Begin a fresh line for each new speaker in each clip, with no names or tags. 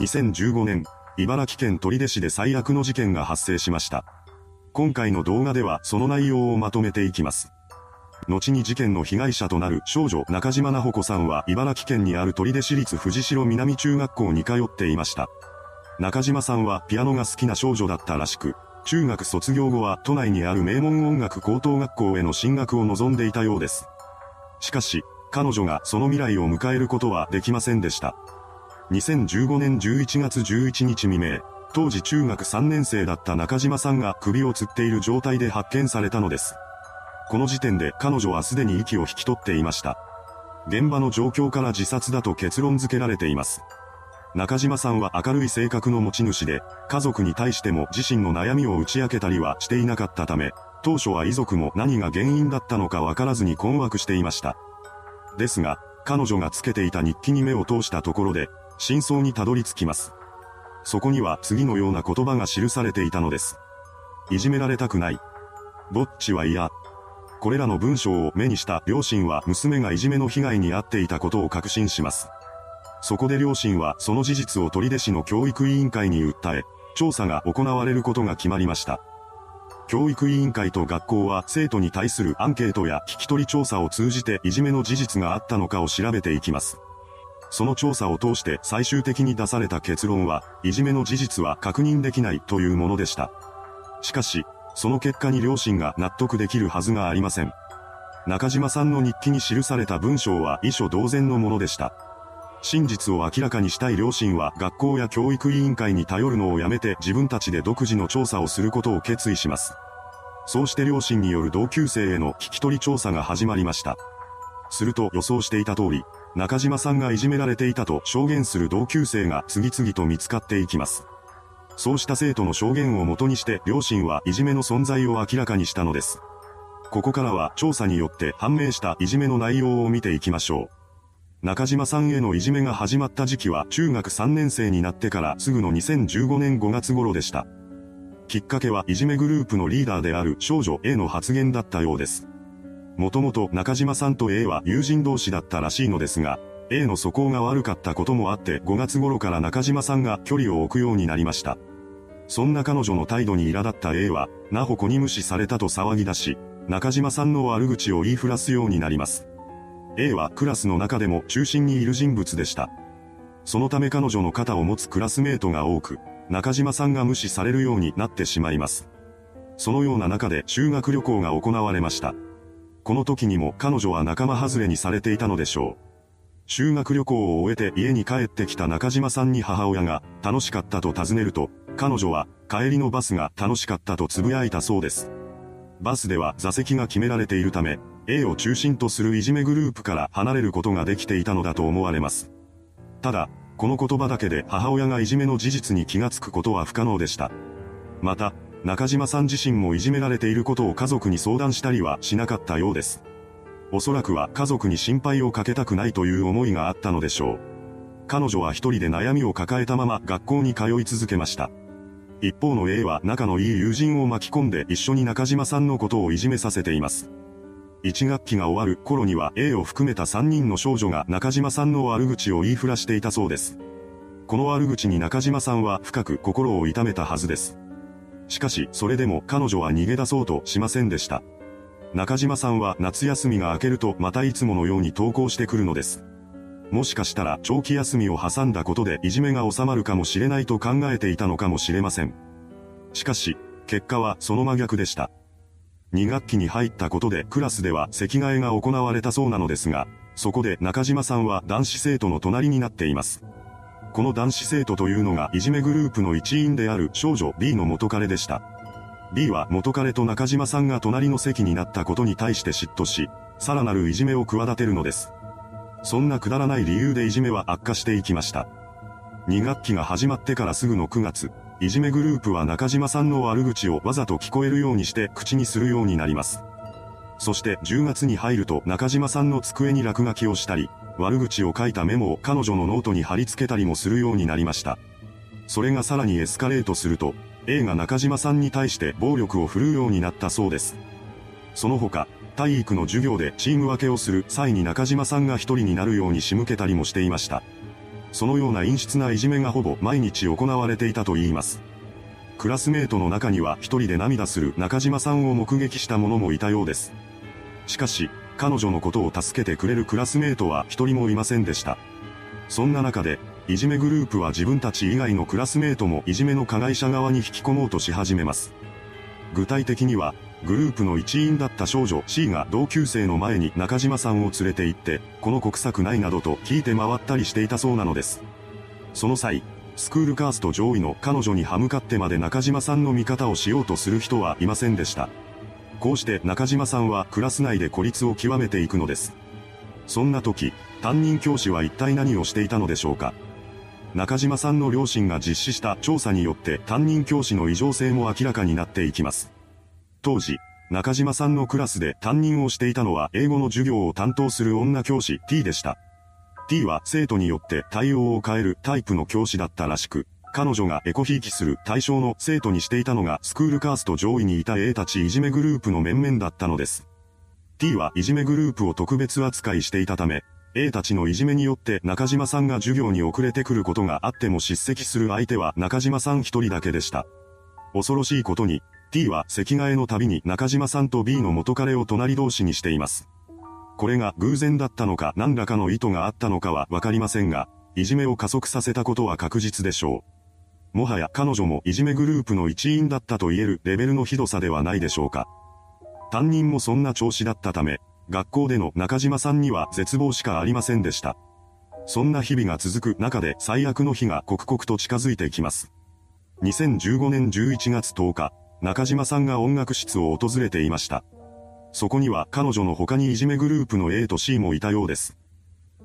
2015年、茨城県取手市で最悪の事件が発生しました。今回の動画ではその内容をまとめていきます。後に事件の被害者となる少女中島奈穂子さんは茨城県にある取手市立藤代南中学校に通っていました。中島さんはピアノが好きな少女だったらしく、中学卒業後は都内にある名門音楽高等学校への進学を望んでいたようです。しかし、彼女がその未来を迎えることはできませんでした。2015年11月11日未明、当時中学3年生だった中島さんが首を吊っている状態で発見されたのです。この時点で彼女はすでに息を引き取っていました。現場の状況から自殺だと結論付けられています。中島さんは明るい性格の持ち主で、家族に対しても自身の悩みを打ち明けたりはしていなかったため、当初は遺族も何が原因だったのかわからずに困惑していました。ですが、彼女がつけていた日記に目を通したところで、真相にたどり着きます。そこには次のような言葉が記されていたのです。いじめられたくない。ぼっちは嫌。これらの文章を目にした両親は娘がいじめの被害に遭っていたことを確信します。そこで両親はその事実を取手市の教育委員会に訴え、調査が行われることが決まりました。教育委員会と学校は生徒に対するアンケートや聞き取り調査を通じていじめの事実があったのかを調べていきます。その調査を通して最終的に出された結論は、いじめの事実は確認できないというものでした。しかし、その結果に両親が納得できるはずがありません。中島さんの日記に記された文章は遺書同然のものでした。真実を明らかにしたい両親は学校や教育委員会に頼るのをやめて自分たちで独自の調査をすることを決意します。そうして両親による同級生への聞き取り調査が始まりました。すると予想していた通り、中島さんがいじめられていたと証言する同級生が次々と見つかっていきます。そうした生徒の証言をもとにして両親はいじめの存在を明らかにしたのです。ここからは調査によって判明したいじめの内容を見ていきましょう。中島さんへのいじめが始まった時期は中学3年生になってからすぐの2015年5月頃でした。きっかけはいじめグループのリーダーである少女 A の発言だったようです。もともと中島さんと A は友人同士だったらしいのですが、A の素行が悪かったこともあって5月頃から中島さんが距離を置くようになりました。そんな彼女の態度に苛立った A は、なほこに無視されたと騒ぎ出し、中島さんの悪口を言いふらすようになります。A はクラスの中でも中心にいる人物でした。そのため彼女の肩を持つクラスメートが多く、中島さんが無視されるようになってしまいます。そのような中で修学旅行が行われました。この時にも彼女は仲間外れにされていたのでしょう。修学旅行を終えて家に帰ってきた中島さんに母親が楽しかったと尋ねると、彼女は帰りのバスが楽しかったと呟いたそうです。バスでは座席が決められているため、A を中心とするいじめグループから離れることができていたのだと思われます。ただ、この言葉だけで母親がいじめの事実に気がつくことは不可能でした。また、中島さん自身もいじめられていることを家族に相談したりはしなかったようです。おそらくは家族に心配をかけたくないという思いがあったのでしょう。彼女は一人で悩みを抱えたまま学校に通い続けました。一方の A は仲のいい友人を巻き込んで一緒に中島さんのことをいじめさせています。1学期が終わる頃には A を含めた3人の少女が中島さんの悪口を言いふらしていたそうです。この悪口に中島さんは深く心を痛めたはずです。しかし、それでも彼女は逃げ出そうとしませんでした。中島さんは夏休みが明けるとまたいつものように登校してくるのです。もしかしたら長期休みを挟んだことでいじめが収まるかもしれないと考えていたのかもしれません。しかし、結果はその真逆でした。2学期に入ったことでクラスでは席替えが行われたそうなのですが、そこで中島さんは男子生徒の隣になっています。この男子生徒というのがいじめグループの一員である少女 B の元彼でした。B は元彼と中島さんが隣の席になったことに対して嫉妬し、さらなるいじめを企てるのです。そんなくだらない理由でいじめは悪化していきました。2学期が始まってからすぐの9月、いじめグループは中島さんの悪口をわざと聞こえるようにして口にするようになります。そして10月に入ると中島さんの机に落書きをしたり、悪口を書いたメモを彼女のノートに貼り付けたりもするようになりました。それがさらにエスカレートすると、A が中島さんに対して暴力を振るうようになったそうです。その他、体育の授業でチーム分けをする際に中島さんが一人になるように仕向けたりもしていました。そのような陰湿ないじめがほぼ毎日行われていたといいます。クラスメートの中には一人で涙する中島さんを目撃した者もいたようです。しかし、彼女のことを助けてくれるクラスメートは一人もいませんでした。そんな中で、いじめグループは自分たち以外のクラスメートもいじめの加害者側に引き込もうとし始めます。具体的には、グループの一員だった少女 C が同級生の前に中島さんを連れて行って、この国策ないなどと聞いて回ったりしていたそうなのです。その際、スクールカースト上位の彼女に歯向かってまで中島さんの味方をしようとする人はいませんでした。こうして中島さんはクラス内で孤立を極めていくのです。そんな時、担任教師は一体何をしていたのでしょうか中島さんの両親が実施した調査によって担任教師の異常性も明らかになっていきます。当時、中島さんのクラスで担任をしていたのは英語の授業を担当する女教師 T でした。T は生徒によって対応を変えるタイプの教師だったらしく、彼女がエコひいきする対象の生徒にしていたのがスクールカースト上位にいた A たちいじめグループの面々だったのです。T はいじめグループを特別扱いしていたため、A たちのいじめによって中島さんが授業に遅れてくることがあっても叱責する相手は中島さん一人だけでした。恐ろしいことに、T は席替えのたびに中島さんと B の元彼を隣同士にしています。これが偶然だったのか何らかの意図があったのかはわかりませんが、いじめを加速させたことは確実でしょう。もはや彼女もいじめグループの一員だったと言えるレベルのひどさではないでしょうか。担任もそんな調子だったため、学校での中島さんには絶望しかありませんでした。そんな日々が続く中で最悪の日が刻々と近づいてきます。2015年11月10日、中島さんが音楽室を訪れていました。そこには彼女の他にいじめグループの A と C もいたようです。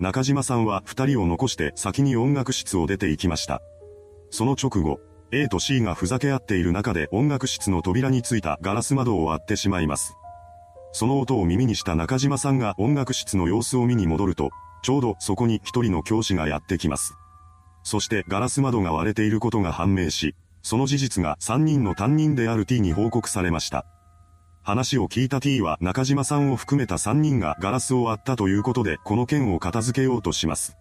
中島さんは二人を残して先に音楽室を出て行きました。その直後、A と C がふざけ合っている中で音楽室の扉についたガラス窓を割ってしまいます。その音を耳にした中島さんが音楽室の様子を見に戻ると、ちょうどそこに一人の教師がやってきます。そしてガラス窓が割れていることが判明し、その事実が3人の担任である T に報告されました。話を聞いた T は中島さんを含めた3人がガラスを割ったということでこの件を片付けようとします。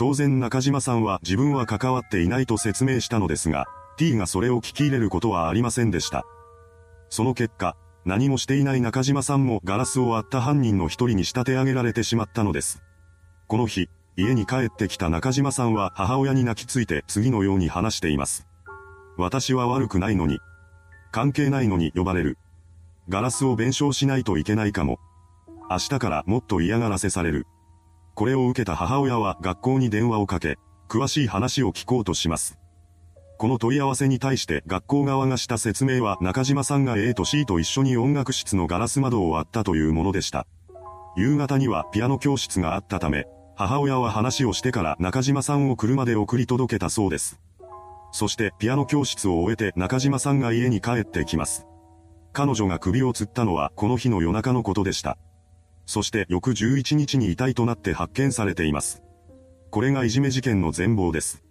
当然中島さんは自分は関わっていないと説明したのですが、T がそれを聞き入れることはありませんでした。その結果、何もしていない中島さんもガラスを割った犯人の一人に仕立て上げられてしまったのです。この日、家に帰ってきた中島さんは母親に泣きついて次のように話しています。私は悪くないのに。関係ないのに呼ばれる。ガラスを弁償しないといけないかも。明日からもっと嫌がらせされる。これを受けた母親は学校に電話をかけ、詳しい話を聞こうとします。この問い合わせに対して学校側がした説明は中島さんが A と C と一緒に音楽室のガラス窓を割ったというものでした。夕方にはピアノ教室があったため、母親は話をしてから中島さんを車で送り届けたそうです。そしてピアノ教室を終えて中島さんが家に帰ってきます。彼女が首を吊ったのはこの日の夜中のことでした。そして翌11日に遺体となって発見されています。これがいじめ事件の全貌です。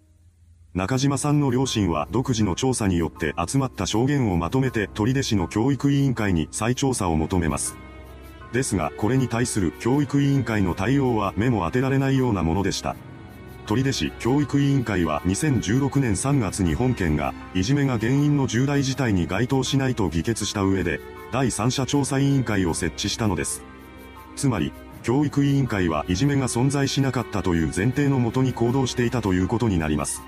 中島さんの両親は独自の調査によって集まった証言をまとめて取手市の教育委員会に再調査を求めます。ですが、これに対する教育委員会の対応は目も当てられないようなものでした。取手市教育委員会は2016年3月に本件が、いじめが原因の重大事態に該当しないと議決した上で、第三者調査委員会を設置したのです。つまり、教育委員会はいじめが存在しなかったという前提のもとに行動していたということになります。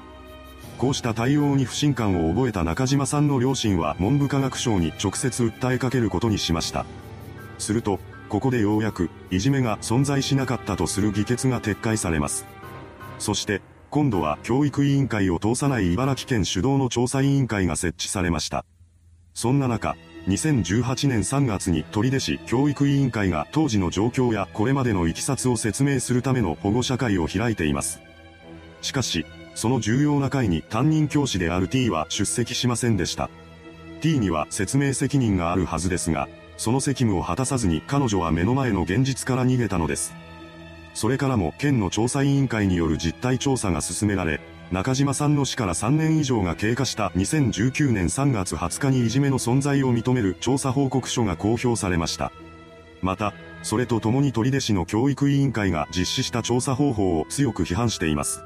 こうした対応に不信感を覚えた中島さんの両親は文部科学省に直接訴えかけることにしました。すると、ここでようやく、いじめが存在しなかったとする議決が撤回されます。そして、今度は教育委員会を通さない茨城県主導の調査委員会が設置されました。そんな中、2018年3月に取手市教育委員会が当時の状況やこれまでの経緯を説明するための保護者会を開いています。しかし、その重要な会に担任教師である T は出席しませんでした。T には説明責任があるはずですが、その責務を果たさずに彼女は目の前の現実から逃げたのです。それからも県の調査委員会による実態調査が進められ、中島さんの死から3年以上が経過した2019年3月20日にいじめの存在を認める調査報告書が公表されました。また、それと共に取手市の教育委員会が実施した調査方法を強く批判しています。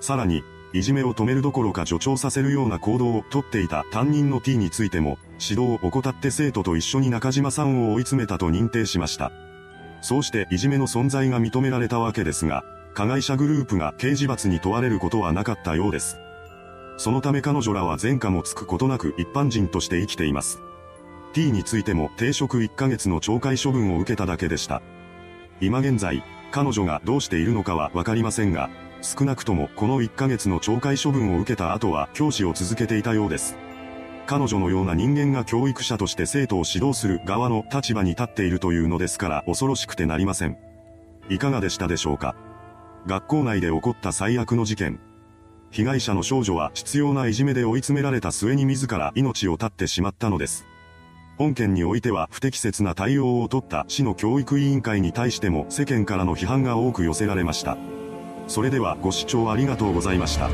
さらに、いじめを止めるどころか助長させるような行動をとっていた担任の T についても、指導を怠って生徒と一緒に中島さんを追い詰めたと認定しました。そうしていじめの存在が認められたわけですが、加害者グループが刑事罰に問われることはなかったようです。そのため彼女らは前科もつくことなく一般人として生きています。T についても停職1ヶ月の懲戒処分を受けただけでした。今現在、彼女がどうしているのかはわかりませんが、少なくともこの1ヶ月の懲戒処分を受けた後は教師を続けていたようです。彼女のような人間が教育者として生徒を指導する側の立場に立っているというのですから恐ろしくてなりません。いかがでしたでしょうか？学校内で起こった最悪の事件。被害者の少女は必要ないじめで追い詰められた末に自ら命を絶ってしまったのです。本件においては不適切な対応を取った市の教育委員会に対しても世間からの批判が多く寄せられました。それではご視聴ありがとうございました。